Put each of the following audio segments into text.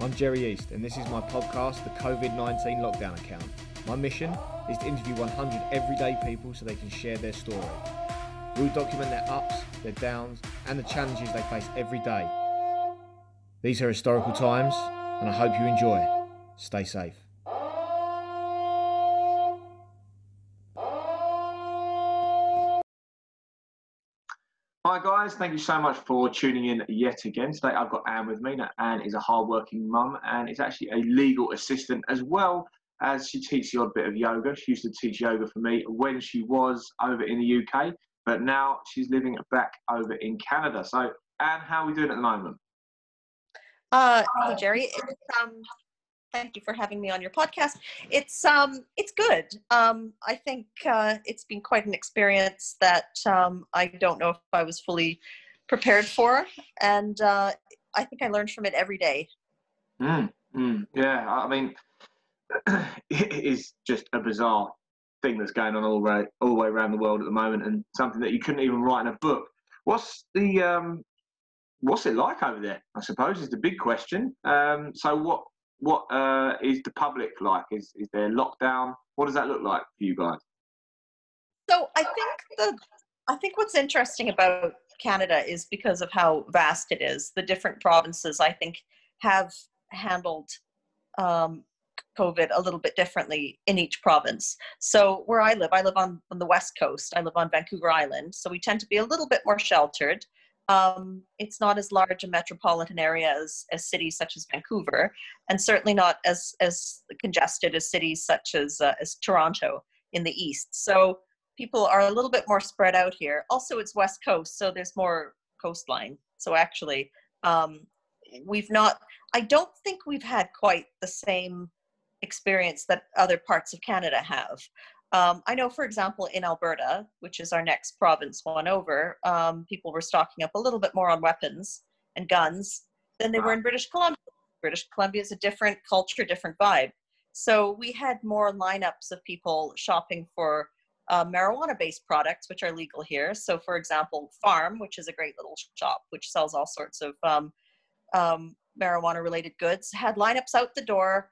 I'm Jerry East, and this is my podcast, The COVID 19 Lockdown Account. My mission is to interview 100 everyday people so they can share their story. We'll document their ups, their downs, and the challenges they face every day. These are historical times, and I hope you enjoy. Stay safe. Guys, thank you so much for tuning in yet again. Today I've got Ann with me. Now Ann is a hard-working mum and is actually a legal assistant as well as she teaches the odd bit of yoga. She used to teach yoga for me when she was over in the UK, but now she's living back over in Canada. So Ann, how are we doing at the moment? Uh, hey Jerry, it's, um, thank you for having me on your podcast. It's um, it's good. Um, I think uh, it's been quite an experience that um, I don't know if I was fully prepared for, and uh, I think I learned from it every day. Mm, mm, yeah, I mean, it is just a bizarre thing that's going on all, right, all the way around the world at the moment, and something that you couldn't even write in a book. What's the um, what's it like over there? I suppose is the big question. Um, so what what uh, is the public like? Is is there lockdown? What does that look like for you guys? So I think the I think what's interesting about Canada is because of how vast it is. The different provinces I think have handled um, COVID a little bit differently in each province. So where I live, I live on, on the west coast. I live on Vancouver Island, so we tend to be a little bit more sheltered. Um, it's not as large a metropolitan area as, as cities such as Vancouver, and certainly not as as congested as cities such as uh, as Toronto in the east. So people are a little bit more spread out here. Also, it's west coast, so there's more coastline. So actually, um, we've not. I don't think we've had quite the same experience that other parts of Canada have. Um, I know, for example, in Alberta, which is our next province one over, um, people were stocking up a little bit more on weapons and guns than they were in British Columbia. British Columbia is a different culture, different vibe. So we had more lineups of people shopping for uh, marijuana-based products, which are legal here. So, for example, Farm, which is a great little shop which sells all sorts of um, um marijuana-related goods, had lineups out the door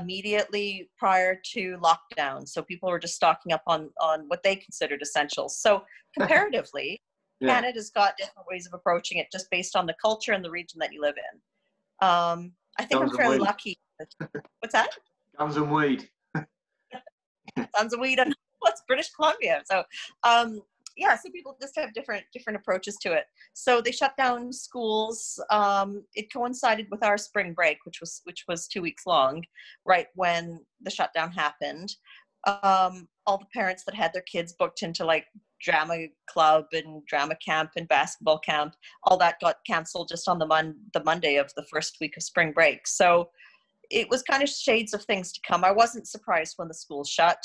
immediately prior to lockdown. So people were just stocking up on on what they considered essentials. So comparatively, yeah. Canada's got different ways of approaching it just based on the culture and the region that you live in. Um, I think Guns I'm fairly lucky. What's that? Guns and weed. Guns and weed and what's British Columbia. So um, yeah, so people just have different different approaches to it. So they shut down schools. Um, it coincided with our spring break, which was which was two weeks long, right when the shutdown happened. Um, all the parents that had their kids booked into like drama club and drama camp and basketball camp, all that got canceled just on the mon- the Monday of the first week of spring break. So it was kind of shades of things to come. I wasn't surprised when the schools shut.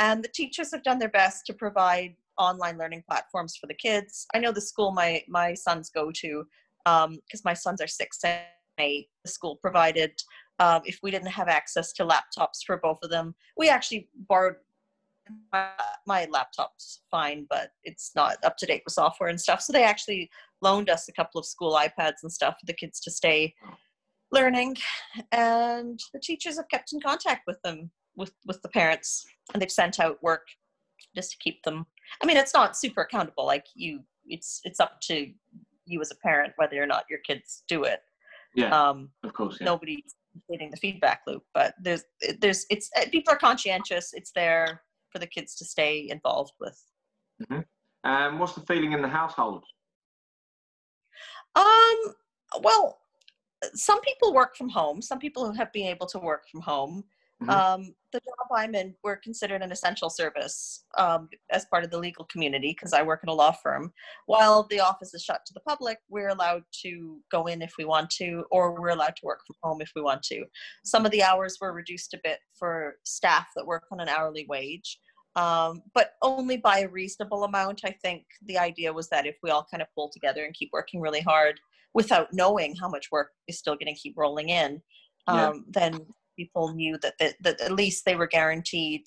And the teachers have done their best to provide online learning platforms for the kids. I know the school my my sons go to because um, my sons are six and eight. The school provided um, if we didn't have access to laptops for both of them, we actually borrowed my, my laptop's fine, but it's not up to date with software and stuff. So they actually loaned us a couple of school iPads and stuff for the kids to stay learning, and the teachers have kept in contact with them with with the parents, and they've sent out work just to keep them i mean it's not super accountable like you it's it's up to you as a parent whether or not your kids do it yeah um of course yeah. nobody's getting the feedback loop but there's there's it's uh, people are conscientious it's there for the kids to stay involved with mm-hmm. um what's the feeling in the household um well some people work from home some people have been able to work from home Mm-hmm. Um, the job I'm in, we're considered an essential service um, as part of the legal community because I work in a law firm. While the office is shut to the public, we're allowed to go in if we want to, or we're allowed to work from home if we want to. Some of the hours were reduced a bit for staff that work on an hourly wage. Um, but only by a reasonable amount. I think the idea was that if we all kind of pull together and keep working really hard without knowing how much work is still going to keep rolling in, um, yeah. then people knew that, that, that at least they were guaranteed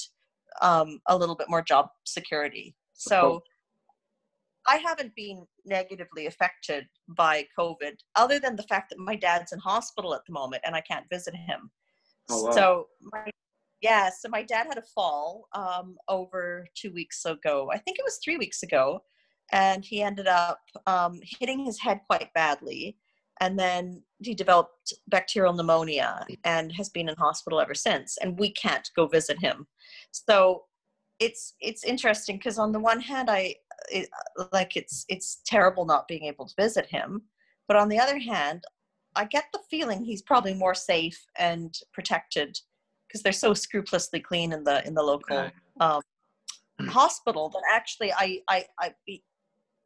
um, a little bit more job security. So I haven't been negatively affected by COVID, other than the fact that my dad's in hospital at the moment and I can't visit him. Oh, wow. So, my, yeah, so my dad had a fall um, over two weeks ago. I think it was three weeks ago, and he ended up um, hitting his head quite badly. And then he developed bacterial pneumonia and has been in hospital ever since. And we can't go visit him. So it's it's interesting because on the one hand, I it, like it's it's terrible not being able to visit him, but on the other hand, I get the feeling he's probably more safe and protected because they're so scrupulously clean in the in the local um, hospital that actually I I I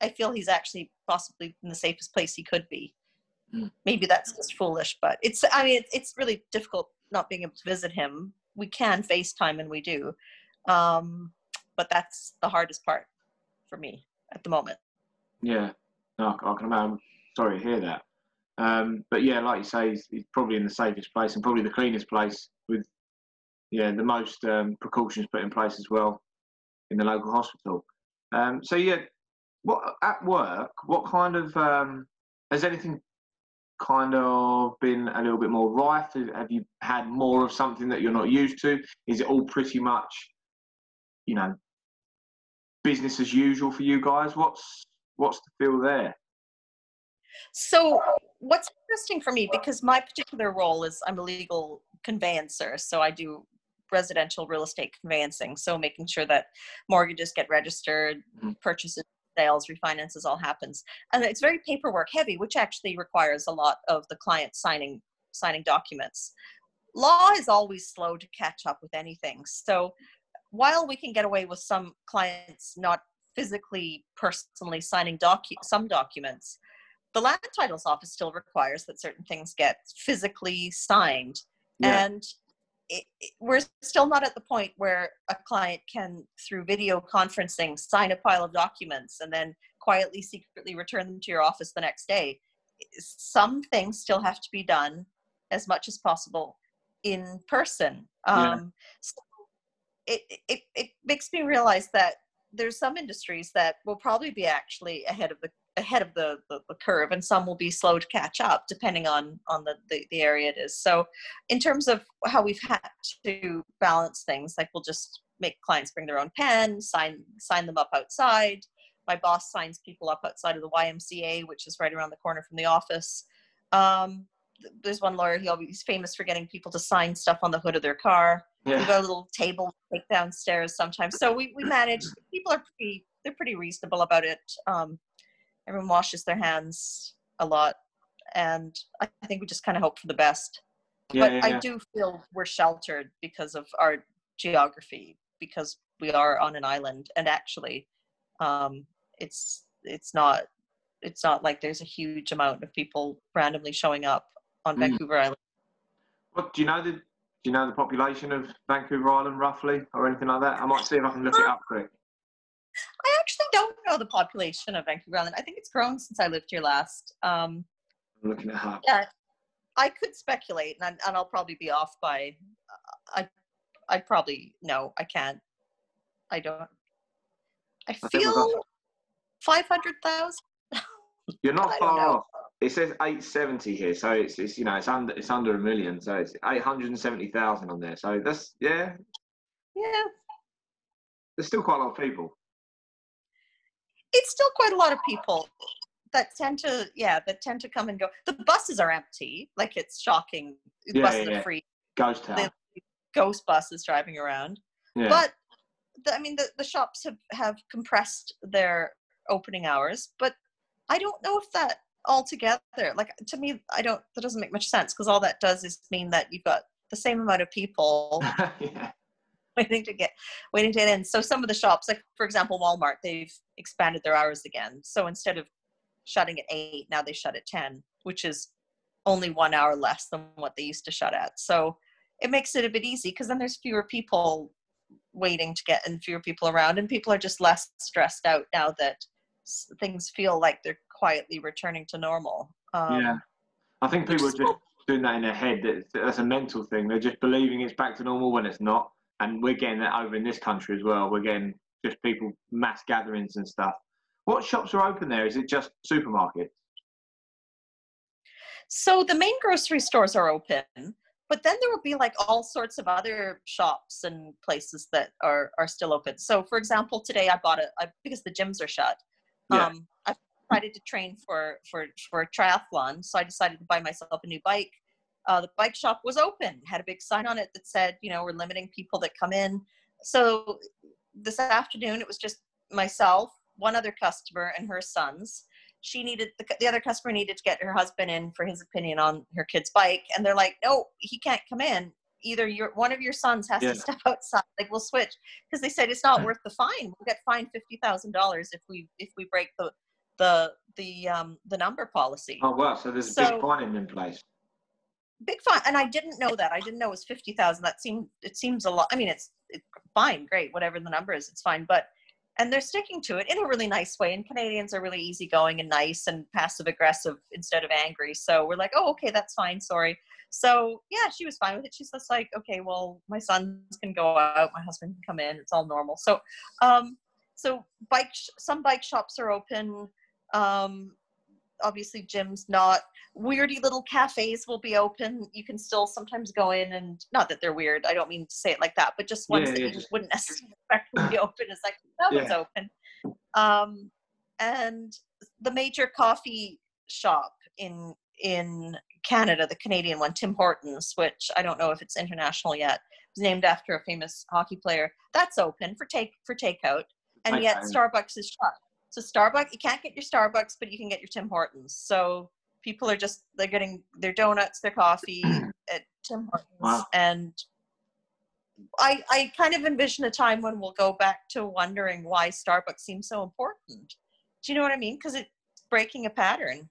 I feel he's actually possibly in the safest place he could be. Maybe that's just foolish, but it's I mean it's, it's really difficult not being able to visit him. We can FaceTime and we do, um, but that's the hardest part for me at the moment. Yeah, no, I can imagine. I'm sorry to hear that. Um, but yeah, like you say, he's, he's, probably in the safest place and probably the cleanest place with, yeah, the most um, precautions put in place as well in the local hospital. Um, so yeah, what at work? What kind of um, has anything kind of been a little bit more rife? Have you had more of something that you're not used to? Is it all pretty much, you know, business as usual for you guys? What's what's the feel there? So what's interesting for me because my particular role is I'm a legal conveyancer, so I do residential real estate conveyancing, so making sure that mortgages get registered, mm-hmm. purchases, sales, refinances all happens, and it's very paperwork heavy, which actually requires a lot of the client signing signing documents. Law is always slow to catch up with anything, so while we can get away with some clients not physically personally signing docu- some documents the land titles office still requires that certain things get physically signed yeah. and it, it, we're still not at the point where a client can through video conferencing sign a pile of documents and then quietly secretly return them to your office the next day some things still have to be done as much as possible in person yeah. um, so it, it, it makes me realize that there's some industries that will probably be actually ahead of the ahead of the, the, the, curve and some will be slow to catch up depending on on the, the, the area it is. So in terms of how we've had to balance things like we'll just make clients bring their own pen sign sign them up outside. My boss signs people up outside of the ymca which is right around the corner from the office. Um, there's one lawyer he always famous for getting people to sign stuff on the hood of their car. Yeah. we've got a little table take downstairs sometimes. So we, we manage people are pretty they're pretty reasonable about it um, everyone washes their hands a lot and i think we just kind of hope for the best yeah, but yeah, yeah. i do feel we're sheltered because of our geography because we are on an island and actually um, it's it's not it's not like there's a huge amount of people randomly showing up on mm. Vancouver Island. What do you know the do you know the population of Vancouver Island roughly or anything like that? I might see if I can look it up quick. I know the population of Vancouver Island. I think it's grown since I lived here last. Um, I'm looking at up. Yeah, I could speculate, and, and I'll probably be off by. Uh, I, I probably no, I can't. I don't. I feel five hundred thousand. You're not far off. It says 870 here, so it's, it's you know it's under it's under a million, so it's 870,000 on there. So that's yeah. Yeah. There's still quite a lot of people. It's still quite a lot of people that tend to yeah that tend to come and go. The buses are empty, like it's shocking. The yeah, buses yeah, are free. Ghost town. The ghost buses driving around. Yeah. But the, I mean, the, the shops have, have compressed their opening hours, but I don't know if that altogether, like to me, I don't, that doesn't make much sense because all that does is mean that you've got the same amount of people yeah. Waiting to get, waiting to get in. So some of the shops, like for example, Walmart, they've expanded their hours again. So instead of shutting at eight, now they shut at 10, which is only one hour less than what they used to shut at. So it makes it a bit easy because then there's fewer people waiting to get and fewer people around and people are just less stressed out now that things feel like they're quietly returning to normal. Um, yeah, I think people are just doing that in their head. That's a mental thing. They're just believing it's back to normal when it's not, and we're getting that over in this country as well. We're getting just people mass gatherings and stuff. What shops are open there? Is it just supermarkets? So the main grocery stores are open, but then there will be like all sorts of other shops and places that are are still open. So for example, today I bought a, because the gyms are shut. Yeah. Um, I decided to train for for for a triathlon, so I decided to buy myself a new bike. Uh, the bike shop was open, had a big sign on it that said, you know, we're limiting people that come in. So this afternoon, it was just myself, one other customer, and her sons. She needed the, the other customer needed to get her husband in for his opinion on her kid's bike and they're like no he can't come in. Either your one of your sons has Yeah. to step outside. Like we'll switch. Because they said it's not worth the fine. We'll get fined $50000 if we if we break the the the um the number policy. Oh wow, so there's a big fine in place. Big fine. And i didn't know that. I didn't know it was 50000 that seemed it seems a lot i mean it's, it's fine great whatever the number is it's fine but and they're sticking to it in a really nice way and canadians are really easygoing and nice and passive aggressive instead of angry so we're like oh okay that's fine sorry. So yeah she was fine with it. She's just like okay well my sons can go out my husband can come in it's all normal. So um so bike sh- some bike shops are open um obviously gyms not weirdy little cafes will be open. You can still sometimes go in and not that they're weird. I don't mean to say it like that, but just ones Yeah, that yeah, you just- wouldn't necessarily expect to be open. It's like that one's open. Um, and the major coffee shop in in Canada, the Canadian one, Tim Hortons, which I don't know if it's international yet, is named after a famous hockey player. That's open for take for takeout, and yet. Starbucks is shut. So Starbucks, you can't get your Starbucks, but you can get your Tim Hortons. So people are just they're getting their donuts, their coffee at Tim Hortons, Wow. and I I kind of envision a time when we'll go back to wondering why Starbucks seems so important. Do you know what I mean? Because it's breaking a pattern.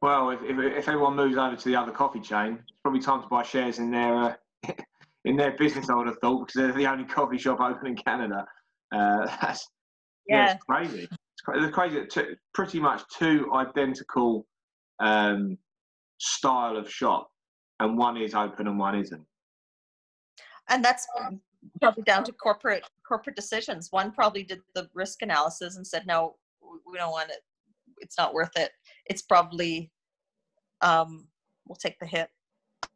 Well, if, if, if everyone moves over to the other coffee chain, it's probably time to buy shares in their uh, in their business. I would have thought because they're the only coffee shop open in Canada. Uh, that's yeah, it's crazy. It's, cra- it's crazy. two, pretty much two identical um, style of shop, and one is open and one isn't. and that's probably down to corporate corporate decisions. One probably did the risk analysis and said no we don't want it. It's not worth it. It's probably um we'll take the hit.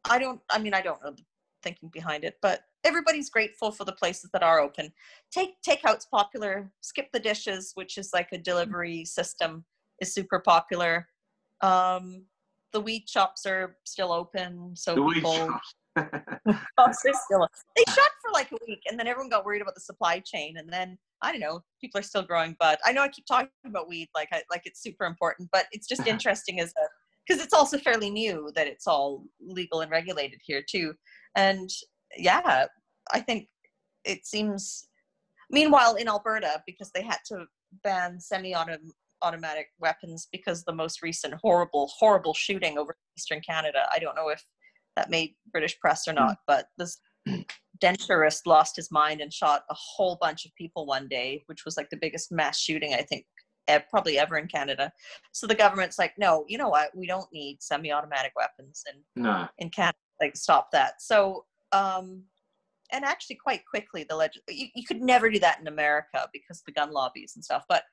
I don't i mean i don't know the thinking behind it but everybody's grateful for the places that are open. Take takeout's popular. Skip the dishes which is like a delivery system is super popular um the weed shops are still open so The people shops. shops are still they shut for like a week and then everyone got worried about the supply chain and then i don't know people are still growing But i know i keep talking about weed like I, like it's super important but it's just interesting as a because it's also fairly new that it's all legal and regulated here too and yeah i think it seems meanwhile in alberta because they had to ban semi-automatic weapons because the most recent horrible horrible shooting over eastern canada i don't know if that made British press or not, but this denturist lost his mind and shot a whole bunch of people one day, which was like the biggest mass shooting I think probably ever in Canada. So the government's like, no, you know what? We don't need semi-automatic weapons in no. in Canada. Like, stop that. So, um, and actually, quite quickly, the leg you, you could never do that in America because the gun lobbies and stuff. But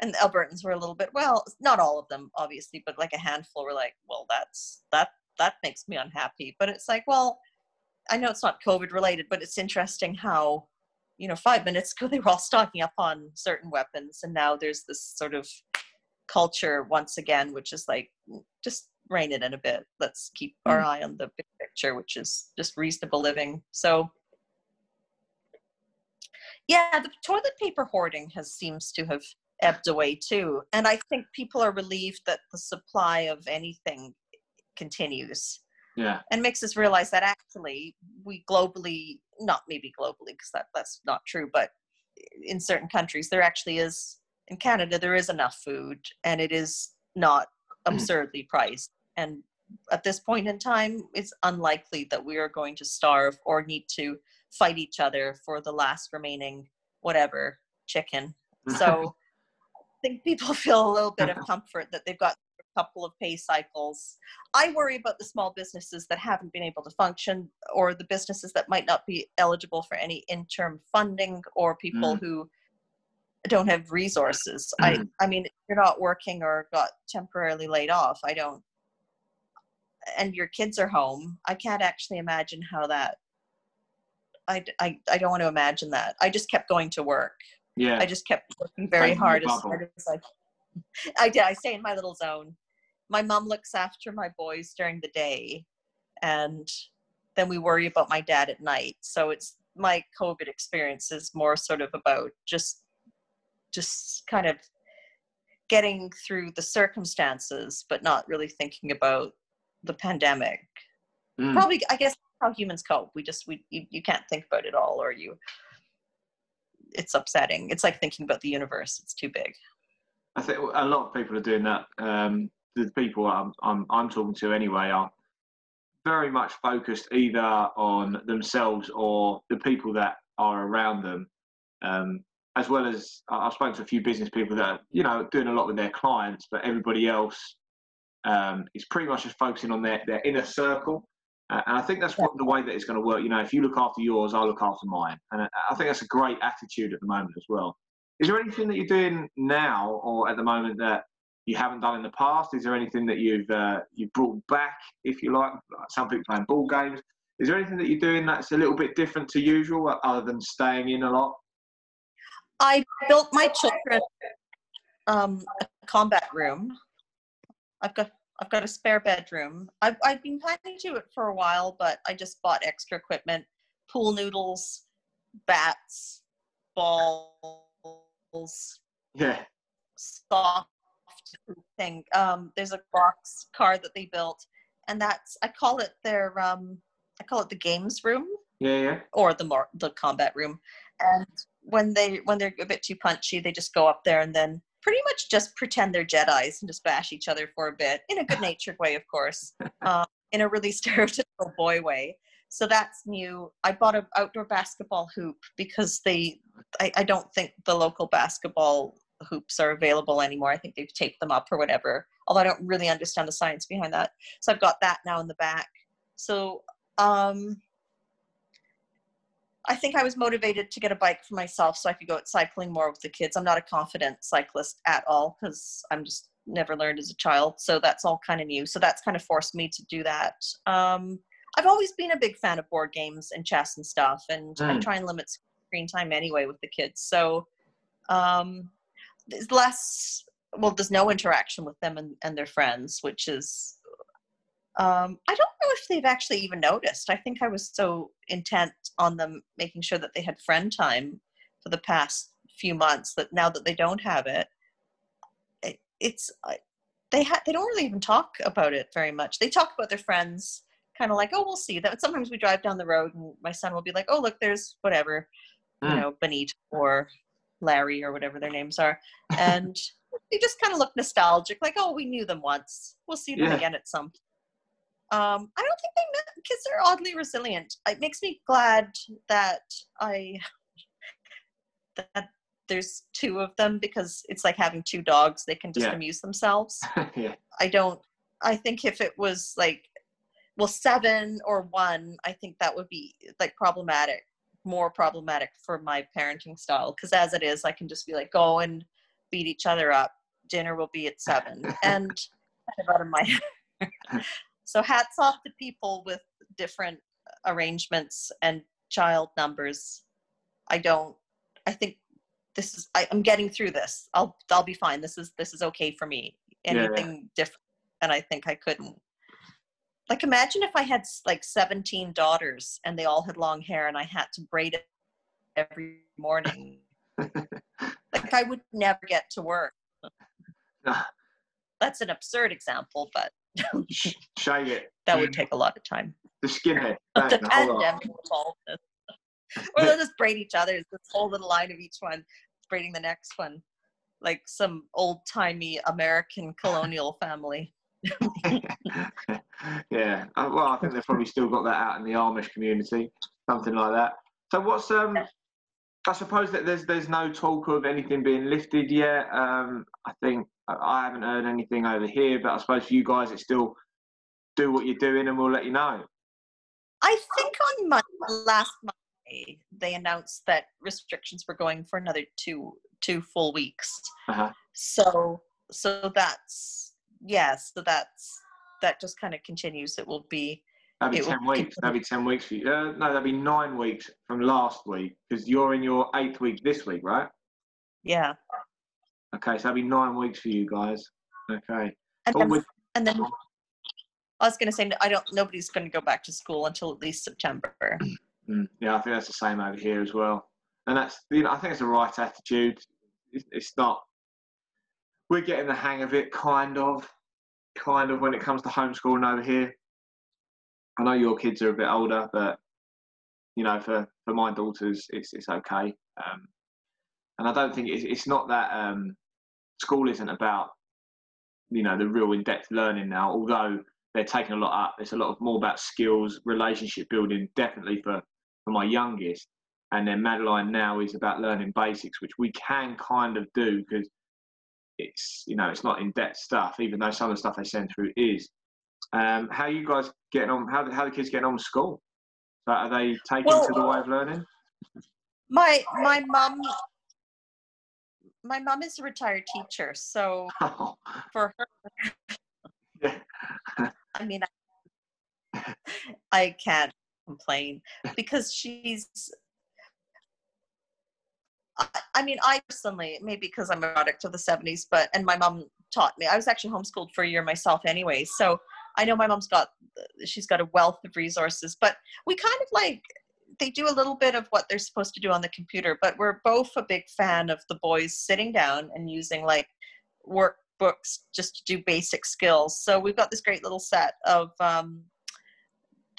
and the Albertans were a little bit well, not all of them, obviously, but like a handful were like, well, that's that that makes me unhappy. But it's like, well, I know it's not COVID related, but it's interesting how, you know, five minutes ago they were all stocking up on certain weapons, and now there's this sort of culture once again, which is like, mm, just rein it in a bit. Let's keep hmm. our eye on the big picture, which is just reasonable living. So, yeah, the toilet paper hoarding has seems to have ebbed away too, and I think people are relieved that the supply of anything continues. Yeah. and makes us realize that actually we globally not maybe globally because that, that's not true but in certain countries there actually is in canada there is enough food and it is not mm. absurdly priced. And at this point in time it's unlikely that we are going to starve or need to fight each other for the last remaining whatever chicken. So think people feel a little bit of comfort that they've got a couple of pay cycles I worry about the small businesses that haven't been able to function or the businesses that might not be eligible for any interim funding or people Mm. who don't have resources. I I mean, if you're not working or got temporarily laid off. I don't and your kids are home. I can't actually imagine how that I, I, I don't want to imagine that. I just kept going to work. Yeah. I just kept working very hard as hard as I I did. I stay in my little zone. My mom looks after my boys during the day and then we worry about my dad at night. So it's my COVID experience is more sort of about just just kind of getting through the circumstances, but not really thinking about the pandemic. Mm. Probably, I guess, how humans cope. We just we you, you can't think about it all, or you. It's upsetting. It's like thinking about the universe. It's too big. I think a lot of people are doing that. Um, the people I'm, I'm I'm talking to anyway are very much focused either on themselves or the people that are around them. Um, as well as I've spoken to a few business people that are, you know, doing a lot with their clients, but everybody else um, is pretty much just focusing on their, their inner circle. Uh, and I think that's the way that it's going to work. You know, if you look after yours, I'll look after mine. And I think that's a great attitude at the moment as well. Is there anything that you're doing now or at the moment that you haven't done in the past? Is there anything that you've uh, you've brought back, if you like? Some people playing ball games. Is there anything that you're doing that's a little bit different to usual, other than staying in a lot? I built my children um, a combat room. I've got I've got a spare bedroom. I've I've been planning to do it for a while, but I just bought extra equipment: pool noodles, bats, balls. Yeah. Soft thing. Um, there's a box car that they built, and that's I call it their um, I call it the games room. Yeah, yeah. Or the more the combat room, and when they when they're a bit too punchy, they just go up there and then pretty much just pretend they're Jedi's and just bash each other for a bit in a good natured way, of course, uh, in a really stereotypical boy way. So that's new. I bought an outdoor basketball hoop because they, I, I don't think the local basketball hoops are available anymore. I think they've taped them up or whatever. Although I don't really understand the science behind that. So I've got that now in the back. So um, I think I was motivated to get a bike for myself so I could go out cycling more with the kids. I'm not a confident cyclist at all because I'm just never learned as a child. So that's all kind of new. So that's kind of forced me to do that. Um, I've always been a big fan of board games and chess and stuff, and mm. I try and limit screen time anyway with the kids. So um, there's less, well, there's no interaction with them and, and their friends, which is um, I don't know if they've actually even noticed. I think I was so intent on them making sure that they had friend time for the past few months that now that they don't have it, it it's they ha- they don't really even talk about it very much. They talk about their friends, kind of like, oh, we'll see. That sometimes we drive down the road and my son will be like, oh, look, there's whatever, mm. you know, Benita or Larry or whatever their names are, and they just kind of look nostalgic, like, oh, we knew them once. We'll see them yeah. again at some um, I don't think they met kids are oddly resilient. It makes me glad that I that there's two of them because it's like having two dogs. They can just yeah. amuse themselves. yeah. I don't. I think if it was like, well, seven or one, I think that would be like problematic, more problematic for my parenting style. Because as it is, I can just be like, go and beat each other up. Dinner will be at seven, and kind of out of my. So hats off to people with different arrangements and child numbers. I don't. I think this is. I, am getting through this. I'll. I'll be fine. This is. This is okay for me. Anything yeah. different, and I think I couldn't. Like imagine if I had like 17 daughters and they all had long hair and I had to braid it every morning. like I would never get to work. That's an absurd example, but Shave it. That would take a lot of time. The skinhead. the pandemic involved Or they'll just braid each other. This whole little line of each one, braiding the next one, like some old timey American colonial family. yeah. Uh, well, I think they've probably still got that out in the Amish community, something like that. So what's um? I suppose that there's there's no talk of anything being lifted yet. Um, I think I haven't heard anything over here, but I suppose for you guys, it's still do what you're doing, and we'll let you know. I think on Monday, last Monday they announced that restrictions were going for another two two full weeks. Uh-huh. So so that's yes, so that's that just kind of continues. It will be That'd be ten weeks. continue. That'd be ten weeks for you. Uh, no, that'd be nine weeks from last week because you're in your eighth week this week, right? yeah. Okay, so that'd be nine weeks for you guys. Okay. And then, with- and then I was going to say I don't. Nobody's going to go back to school until at least September. Mm, yeah, I think that's the same over here as well. And that's you know I think it's the right attitude. It's, it's not. We're getting the hang of it, kind of, kind of when it comes to homeschooling over here. I know your kids are a bit older, but you know, for for my daughters, it's it's okay. Um, and I don't think it's it's not that um, school isn't about you know the real in-depth learning now. Although they're taking a lot up, it's a lot of more about skills, relationship building, definitely for for my youngest. And then Madeline now is about learning basics, which we can kind of do because it's you know it's not in depth stuff, even though some of the stuff they send through is. Um, how you guys getting on? How how the kids getting on with school? So are they taking Well- to the way of learning? My my mom. My mom is a retired teacher, so oh. for her. I mean, I, I can't complain because she's. I, I mean, I personally, maybe because I'm a product of the 70s, but, and my mom taught me, I was actually homeschooled for a year myself anyway. So I know my mom's got, she's got a wealth of resources, but we kind of like, they do a little bit of what they're supposed to do on the computer, but we're both a big fan of the boys sitting down and using like workbooks just to do basic skills. So we've got this great little set of um,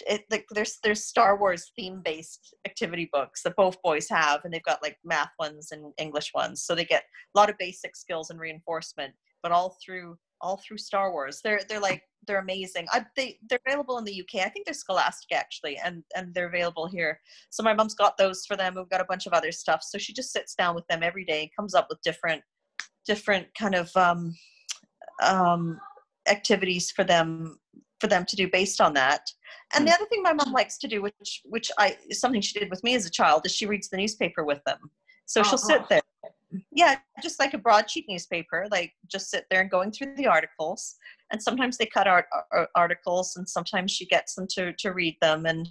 it, like there's there's Star Wars theme based activity books that both boys have, and they've got like math ones and English ones. So they get a lot of basic skills and reinforcement, but all through all through Star Wars. They're they're like they're amazing. I, they they're available in the UK. I think they're Scholastic actually, and and they're available here. So my mom's got those for them. We've got a bunch of other stuff. So she just sits down with them every day, comes up with different different kind of um, um, activities for them for them to do based on that. And the other thing my mom likes to do, which which I is something she did with me as a child, is she reads the newspaper with them. So she'll Uh-huh. sit there. Yeah, just like a broadsheet newspaper, like just sit there and going through the articles. And sometimes they cut art, ar- articles, and sometimes she gets them to to read them. And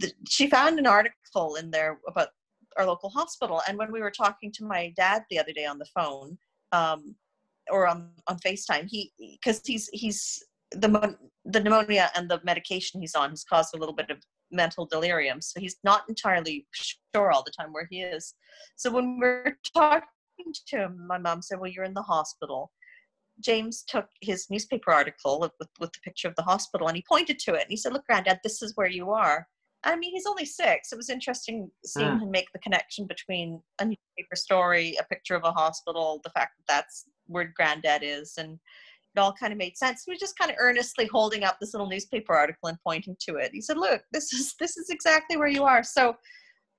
th- she found an article in there about our local hospital. And when we were talking to my dad the other day on the phone, um, or on on Facetime, he because he's he's the the pneumonia and the medication he's on has caused a little bit of mental delirium. So he's not entirely sure all the time where he is. So when we're talking to him, my mom said, "Well, you're in the hospital." James took his newspaper article with, with, the picture of the hospital and he pointed to it and he said, Look, Granddad, this is where you are. I mean, he's only six. It was interesting seeing Mm. him make the connection between a newspaper story, a picture of a hospital, the fact that that's where Granddad is, and it all kind of made sense. He was just kind of earnestly holding up this little newspaper article and pointing to it. He said, "Look, this is this is exactly where you are." So,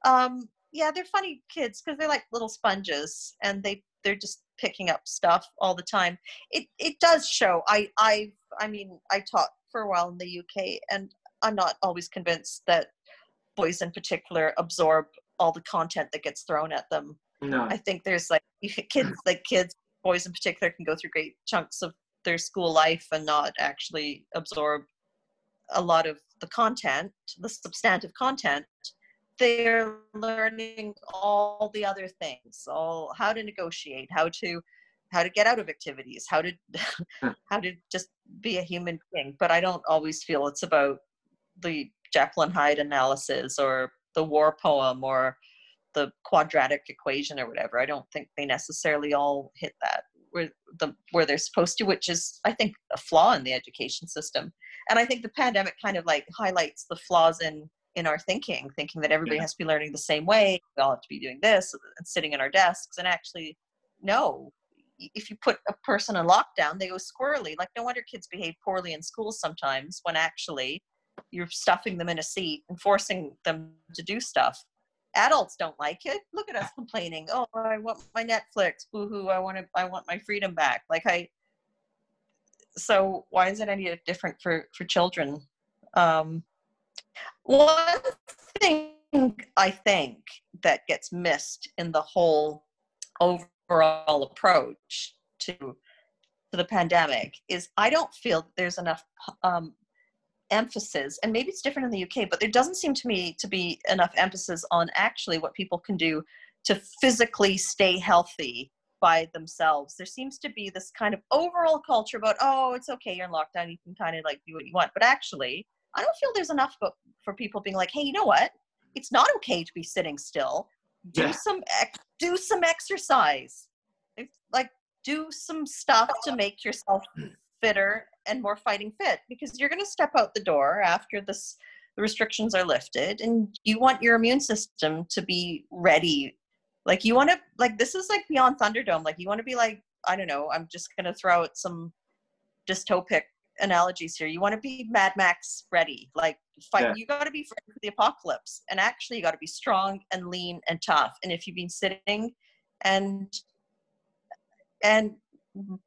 um, yeah, they're funny kids because they're like little sponges, and they they're just picking up stuff all the time. It it does show. I I I mean, I taught for a while in the UK, and I'm not always convinced that boys in particular absorb all the content that gets thrown at them. No. I think there's like kids, like kids, boys in particular, can go through great chunks of their school life and not actually absorb a lot of the content, the substantive content. They're learning all the other things, all how to negotiate, how to how to get out of activities, how to how to just be a human being. But I don't always feel it's about the Jekyll and Hyde analysis or the war poem or the quadratic equation or whatever. I don't think they necessarily all hit that where the where they're supposed to, which is I think a flaw in the education system. And I think the pandemic kind of like highlights the flaws in in our thinking, thinking that everybody Yeah. has to be learning the same way, we all have to be doing this and sitting in our desks. And actually, no. If you put a person in lockdown, they go squirrely. Like no wonder kids behave poorly in school sometimes when actually you're stuffing them in a seat and forcing them to do stuff adults don't like it. Look at us complaining oh i want my netflix. Boo-hoo i want to i want my freedom back. Like i so why is it any different for for children? Um one thing i think that gets missed in the whole overall approach to to the pandemic is I don't feel there's enough um, emphasis, and maybe it's different in the UK, but there doesn't seem to me to be enough emphasis on actually what people can do to physically stay healthy by themselves. There seems to be this kind of overall culture about, oh, it's okay, you're in lockdown, you can kind of like do what you want. But actually, I don't feel there's enough for people being like, hey, you know what? It's not okay to be sitting still. Do yeah. some do some exercise. If, like do some stuff to make yourself hmm. fitter and more fighting fit because you're going to step out the door after this the restrictions are lifted and you want your immune system to be ready. Like you want to like this is like beyond thunderdome. Like you want to be like i don't know i'm just going to throw out some dystopic analogies here. You want to be mad max ready like fight yeah. you got to be ready for the apocalypse and actually you got to be strong and lean and tough. And if you've been sitting and and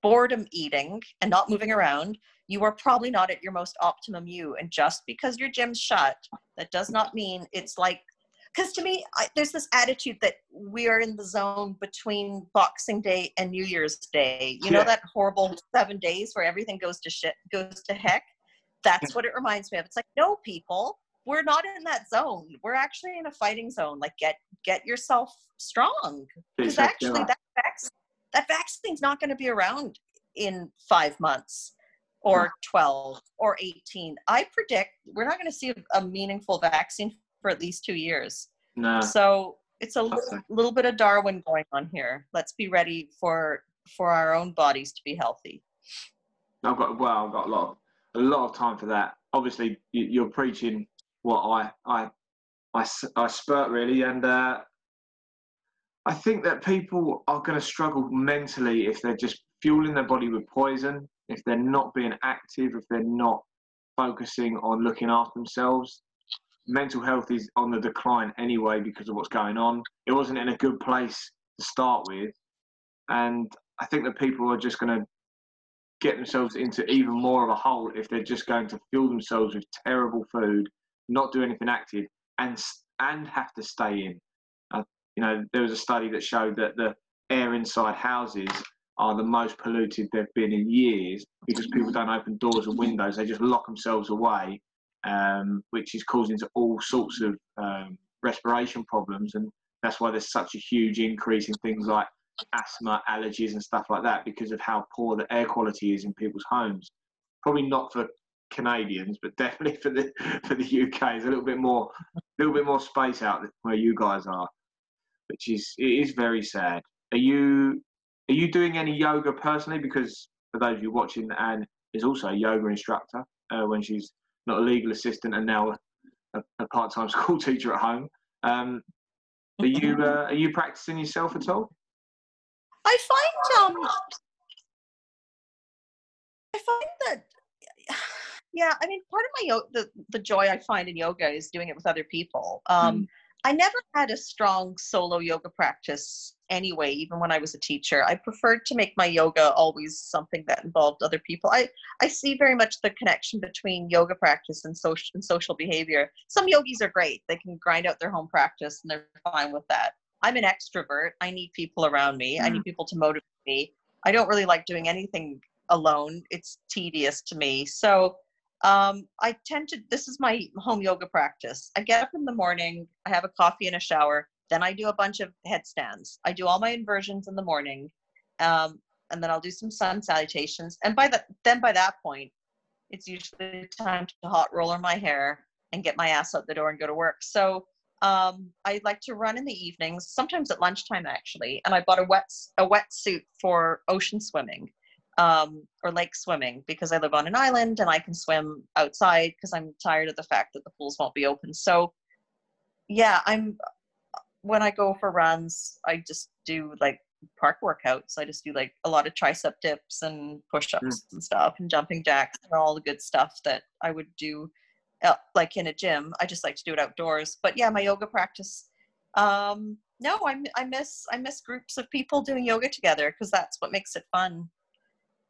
boredom eating and not moving around, you are probably not at your most optimum you. And just because your gym's shut, that does not mean it's like, because to me, I, there's this attitude that we are in the zone between Boxing Day and New Year's Day. You yeah. know that horrible seven days where everything goes to shit, goes to heck. That's what it reminds me of. It's like, no, people, we're not in that zone. We're actually in a fighting zone. Like, get get yourself strong because actually that that vaccine's not going to be around in five months or 12 or 18. I predict we're not going to see a, a, meaningful vaccine for at least two years. No. So it's a little, little bit of Darwin going on here. Let's be ready for for our own bodies to be healthy. I've got well, I've got a lot of, a lot of time for that. Obviously, you, are preaching what I I I, I spurt really, and uh, I think that people are going to struggle mentally if they're just fueling their body with poison, if they're not being active, if they're not focusing on looking after themselves. Mental health is on the decline anyway because of what's going on. It wasn't in a good place to start with. And I think that people are just going to get themselves into even more of a hole if they're just going to fuel themselves with terrible food, not do anything active, and and have to stay in you know, there was a study that showed that the air inside houses are the most polluted they've been in years because people don't open doors and windows; they just lock themselves away, um, which is causing all sorts of um, respiration problems, and that's why there's such a huge increase in things like asthma, allergies, and stuff like that because of how poor the air quality is in people's homes. Probably not for Canadians, but definitely for the for the UK. There's a little bit more, a little bit more space out where you guys are which is it is very sad. Are you are you doing any yoga personally? Because for those of you watching, Ann is also a yoga instructor uh, when she's not a legal assistant and now a, a part-time school teacher at home. Um, are you uh, are you practicing yourself at all? I find um, I find that yeah, I mean, part of my the, the joy I find in yoga is doing it with other people. Um, mm. I never had a strong solo yoga practice anyway, even when I was a teacher. I preferred to make my yoga always something that involved other people. I, I see very much the connection between yoga practice and social, and social behavior. Some yogis are great, they can grind out their home practice and they're fine with that. I'm an extrovert. I need people around me, mm. I need mm. people to motivate me. I don't really like doing anything alone, it's tedious to me. So um, I tend to, this is my home yoga practice. I get up in the morning, I have a coffee and a shower, then I do a bunch of headstands. I do all my inversions in the morning, um, and then I'll do some sun salutations. And by that, then by that point, it's usually time to hot roller my hair and get my ass out the door and go to work. So um, I like to run in the evenings, sometimes at lunchtime actually. And I bought a wet a wetsuit for ocean swimming um, or lake swimming because I live on an island and I can swim outside because I'm tired of the fact that the pools won't be open. So, yeah, I'm when I go for runs, I just do like park workouts. I just do like a lot of tricep dips and push ups mm. and stuff and jumping jacks and all the good stuff that I would do uh, like in a gym. I just like to do it outdoors. But yeah, my yoga practice. Um, no, I, I miss I miss groups of people doing yoga together because that's what makes it fun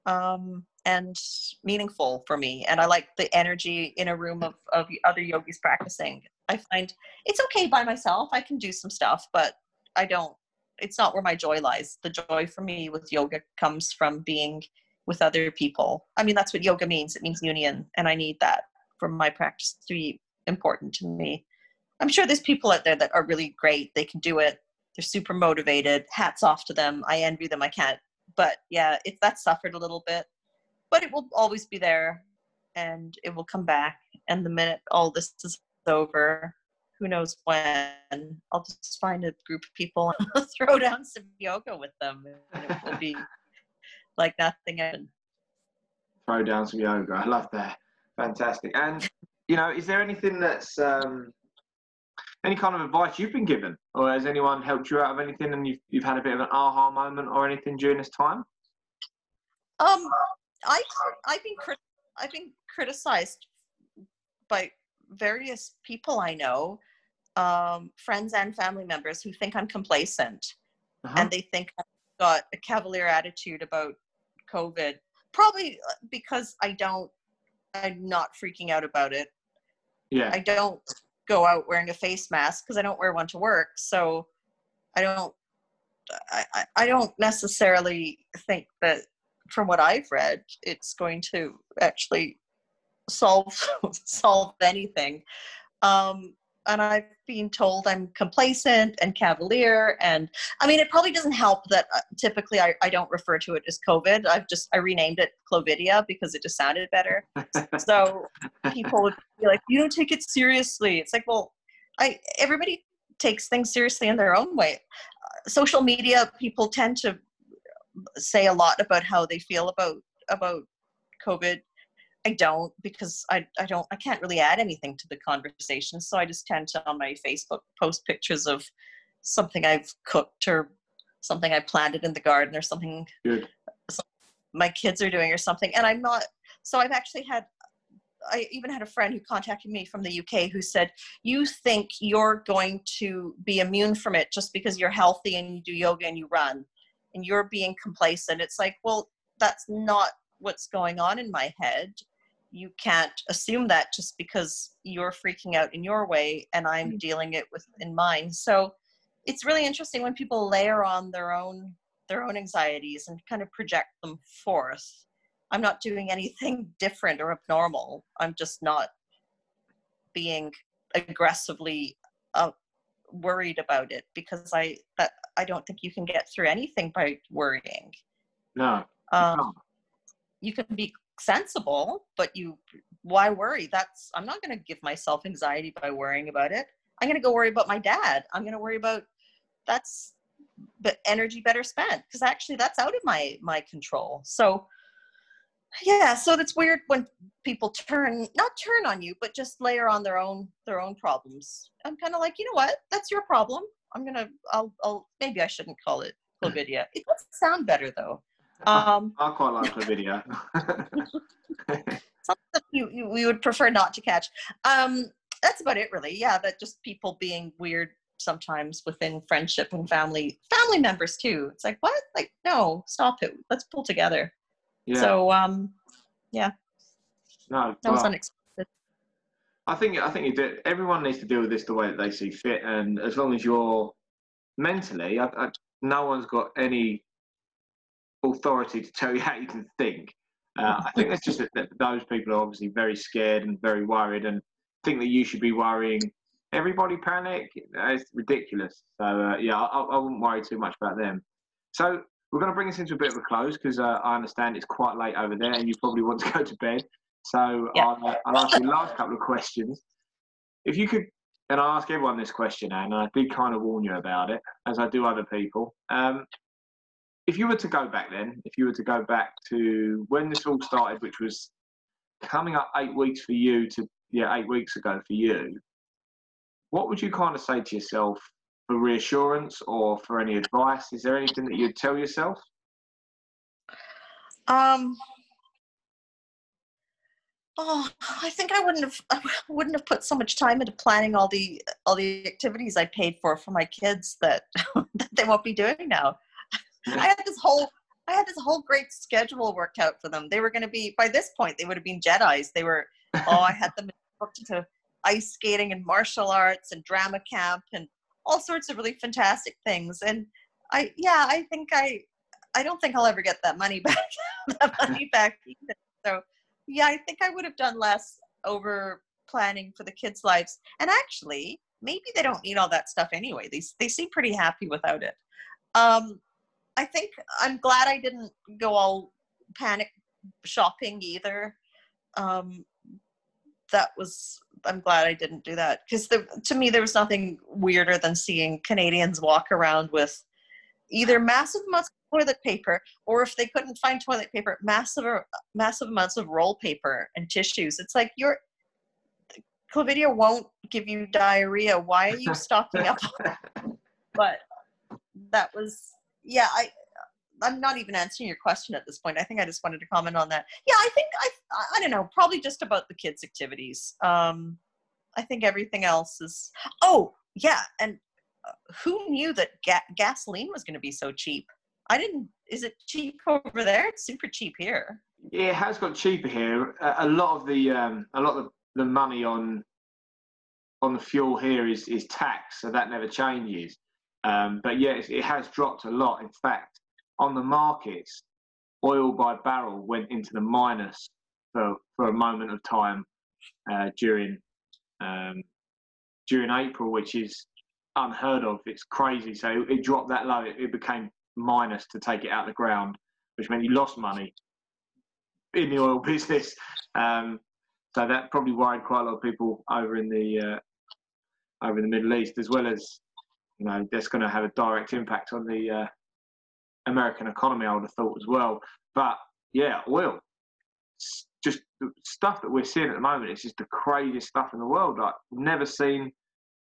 um, and meaningful for me. And I like the energy in a room of, of other yogis practicing. I find it's okay by myself. I can do some stuff, but I don't, it's not where my joy lies. The joy for me with yoga comes from being with other people. I mean, that's what yoga means. It means union, and I need that for my practice to be important to me. I'm sure there's people out there that are really great. They can do it. They're super motivated. Hats off to them. I envy them. I can't. But yeah, it that suffered a little bit, but it will always be there, and it will come back. And the minute all this is over, who knows when, I'll just find a group of people and throw down some yoga with them, and it will be like nothing happened. Throw down some yoga. I love that. Fantastic. And you know, is there anything that's um, any kind of advice you've been given, or has anyone helped you out of anything, and you've you've had a bit of an aha moment or anything during this time? Um, I I've been crit- I've been criticized by various people I know, um, friends and family members who think I'm complacent, uh-huh. and they think I've got a cavalier attitude about COVID. Probably uh, because I don't, I'm not freaking out about it. Yeah. I don't go out wearing a face mask because I don't wear one to work. So I don't I, I don't necessarily think that from what I've read, it's going to actually solve solve anything. Um, and I've been told I'm complacent and cavalier. And I mean, it probably doesn't help that uh, typically I, I don't refer to it as COVID. I've just, I renamed it Clovidia because it just sounded better. so people would be like, you don't take it seriously. It's like, well, I, everybody takes things seriously in their own way. Uh, social media, people tend to say a lot about how they feel about, about COVID I don't because I, I don't I can't really add anything to the conversation. So I just tend to on my Facebook post pictures of something I've cooked or something I planted in the garden or something, something my kids are doing or something. And I'm not so I've actually had I even had a friend who contacted me from the UK who said, You think you're going to be immune from it just because you're healthy and you do yoga and you run and you're being complacent. It's like, well, that's not what's going on in my head you can't assume that just because you're freaking out in your way and I'm mm-hmm. dealing it with in mine. So it's really interesting when people layer on their own their own anxieties and kind of project them forth. I'm not doing anything different or abnormal. I'm just not being aggressively uh, worried about it because I that I don't think you can get through anything by worrying. No. Um, you can be sensible, but you why worry? That's I'm not going to give myself anxiety by worrying about it. I'm going to go worry about my dad. I'm going to worry about that's but energy better spent because actually that's out of my my control. So yeah, so that's weird when people turn not turn on you, but just layer on their own their own problems. I'm kind of like, you know what? That's your problem. I'm gonna I'll I'll maybe I shouldn't call it chlamydia. It does sound better though. Um, I quite like the video. something you, you, we would prefer not to catch. Um, that's about it, really. Yeah, that just people being weird sometimes within friendship and family, family members too. It's like, what? Like, no, stop it. Let's pull together. Yeah. So, um, yeah. No, that well, was unexpected. I think I think you do, everyone needs to deal with this the way that they see fit, and as long as you're mentally, I, I, no one's got any authority to tell you how you can think. Uh, I think that's just that, that, those people are obviously very scared and very worried and think that you should be worrying. Everybody panic. It's ridiculous. So uh, yeah, I, I, wouldn't worry too much about them. So we're going to bring this into a bit of a close because uh, I understand it's quite late over there and you probably want to go to bed. So yeah. I'll, uh, I'll ask you the last couple of questions. If you could, and I ask everyone this question, and I did kind of warn you about it, as I do other people. Um, if you were to go back then, if you were to go back to when this all started, which was coming up eight weeks for you to yeah eight weeks ago for you, what would you kind of say to yourself for reassurance or for any advice? Is there anything that you'd tell yourself? Um. Oh, I think I wouldn't have I wouldn't have put so much time into planning all the all the activities I paid for for my kids that that they won't be doing now. I had this whole I had this whole great schedule worked out for them. They were going to be by this point they would have been Jedi's. They were oh I had them booked into ice skating and martial arts and drama camp and all sorts of really fantastic things. And I yeah, I think I I don't think I'll ever get that money back. that money back either. So yeah, I think I would have done less over planning for the kids' lives. And actually, maybe they don't need all that stuff anyway. They they seem pretty happy without it. Um, I think I'm glad I didn't go all panic shopping either. Um, that was I'm glad I didn't do that because to me there was nothing weirder than seeing Canadians walk around with either massive amounts of toilet paper or if they couldn't find toilet paper, massive massive amounts of roll paper and tissues. It's like your chlamydia won't give you diarrhea. Why are you stocking up? but that was yeah. I I'm not even answering your question at this point. I think I just wanted to comment on that. Yeah, I think I I don't know, probably just about the kids' activities. Um, I think everything else is. Oh yeah, and uh, who knew that ga- gasoline was going to be so cheap? I didn't. Is it cheap over there? It's super cheap here. Yeah, it has got cheaper here. A, a lot of the um, a lot of the money on on the fuel here is is tax, so that never changes. Um, but yeah, it, has dropped a lot. In fact, on the markets, oil by barrel went into the minus for, for a moment of time uh, during um, during April, which is unheard of. It's crazy. So it dropped that low. It, it, became minus to take it out of the ground, which meant you lost money in the oil business. Um, so that probably worried quite a lot of people over in the uh, over in the Middle East, as well as you know that's going to have a direct impact on the uh, American economy. I would have thought as well. But yeah, oil, just stuff that we're seeing at the moment. It's just the craziest stuff in the world. Like never seen,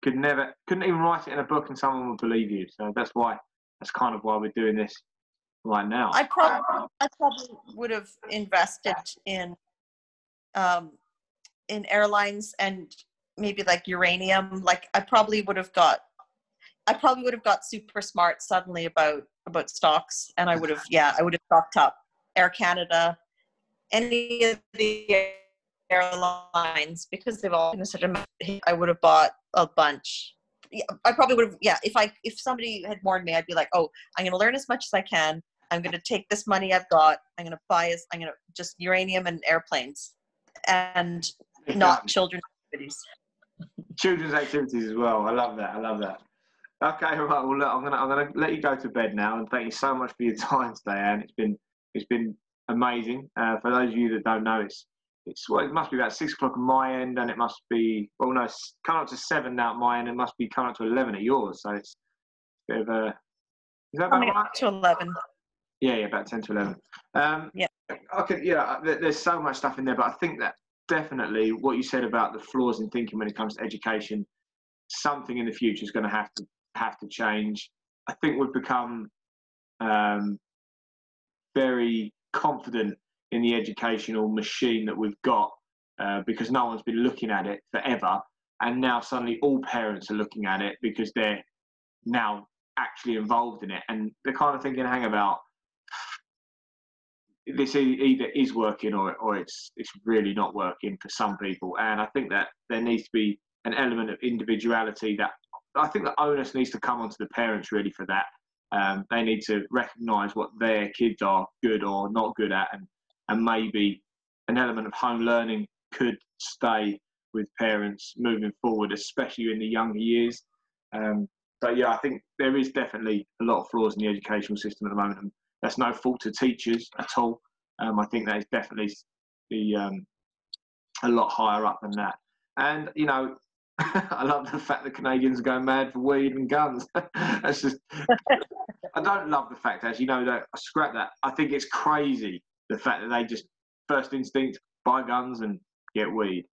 could never, couldn't even write it in a book, and someone would believe you. So that's why. That's kind of why we're doing this right now. I probably, I probably would have invested in, um, in airlines and maybe like uranium. Like I probably would have got I probably would have got super smart suddenly about about stocks, and I would have yeah, I would have stocked up Air Canada, any of the airlines because they've all been such a. I would have bought a bunch. Yeah, I probably would have yeah. If I if somebody had warned me, I'd be like, oh, I'm going to learn as much as I can. I'm going to take this money I've got. I'm going to buy as I'm going to just uranium and airplanes, and not children's activities. Children's activities as well. I love that. I love that. Okay, right. Well, look, I'm gonna I'm gonna let you go to bed now, and thank you so much for your time today, Ann. It's been it's been amazing. Uh, for those of you that don't know, it's it's well, it must be about six o'clock on my end, and it must be well, no, coming up to seven now at my end. It must be coming up to eleven at yours. So it's a bit of a. Is that coming up to eleven? Yeah, yeah, about ten to eleven. Um, yeah. Okay, yeah. There's so much stuff in there, but I think that definitely what you said about the flaws in thinking when it comes to education, something in the future is going to have to have to change. I think we've become um, very confident in the educational machine that we've got uh, because no one's been looking at it forever. And now suddenly all parents are looking at it because they're now actually involved in it. And they're kind of thinking, hang about, this either is working or, or it's, it's really not working for some people. And I think that there needs to be an element of individuality that I think the onus needs to come onto the parents really for that. Um, they need to recognise what their kids are good or not good at, and and maybe an element of home learning could stay with parents moving forward, especially in the younger years. Um, so yeah, I think there is definitely a lot of flaws in the educational system at the moment. And that's no fault to teachers at all. Um, I think that is definitely the um, a lot higher up than that. And you know, I love the fact that Canadians are going mad for weed and guns. That's just. I don't love the fact, as you know, that I scrap that. I think it's crazy the fact that they just first instinct buy guns and get weed.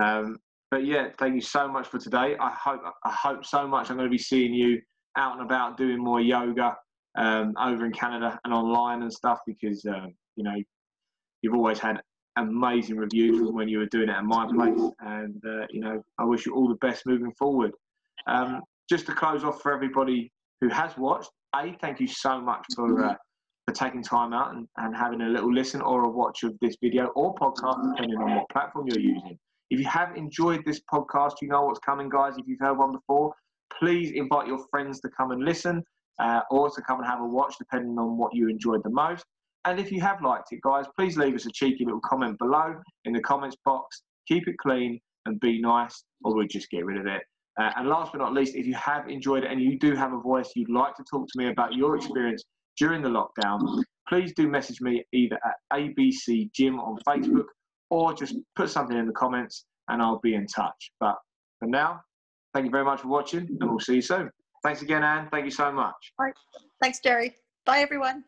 Um, but yeah, thank you so much for today. I hope I hope so much I'm going to be seeing you out and about doing more yoga um, over in Canada and online and stuff because um, you know you've always had amazing reviews from when you were doing it at my place. And, uh, you know, I wish you all the best moving forward. Um, just to close off for everybody who has watched, A, thank you so much for, uh, for taking time out and, and having a little listen or a watch of this video or podcast, depending on what platform you're using. If you have enjoyed this podcast, you know what's coming, guys. If you've heard one before, please invite your friends to come and listen. uh, or to come and have a watch, depending on what you enjoyed the most. And if you have liked it, guys, please leave us a cheeky little comment below in the comments box. Keep it clean and be nice, or we'll just get rid of it. Uh, and last but not least, if you have enjoyed it and you do have a voice, you'd like to talk to me about your experience during the lockdown, please do message me either at ABC Gym on Facebook or just put something in the comments and I'll be in touch. But for now, thank you very much for watching and we'll see you soon. Thanks again, Ann. Thank you so much. All right. Thanks, Jerry. Bye, everyone.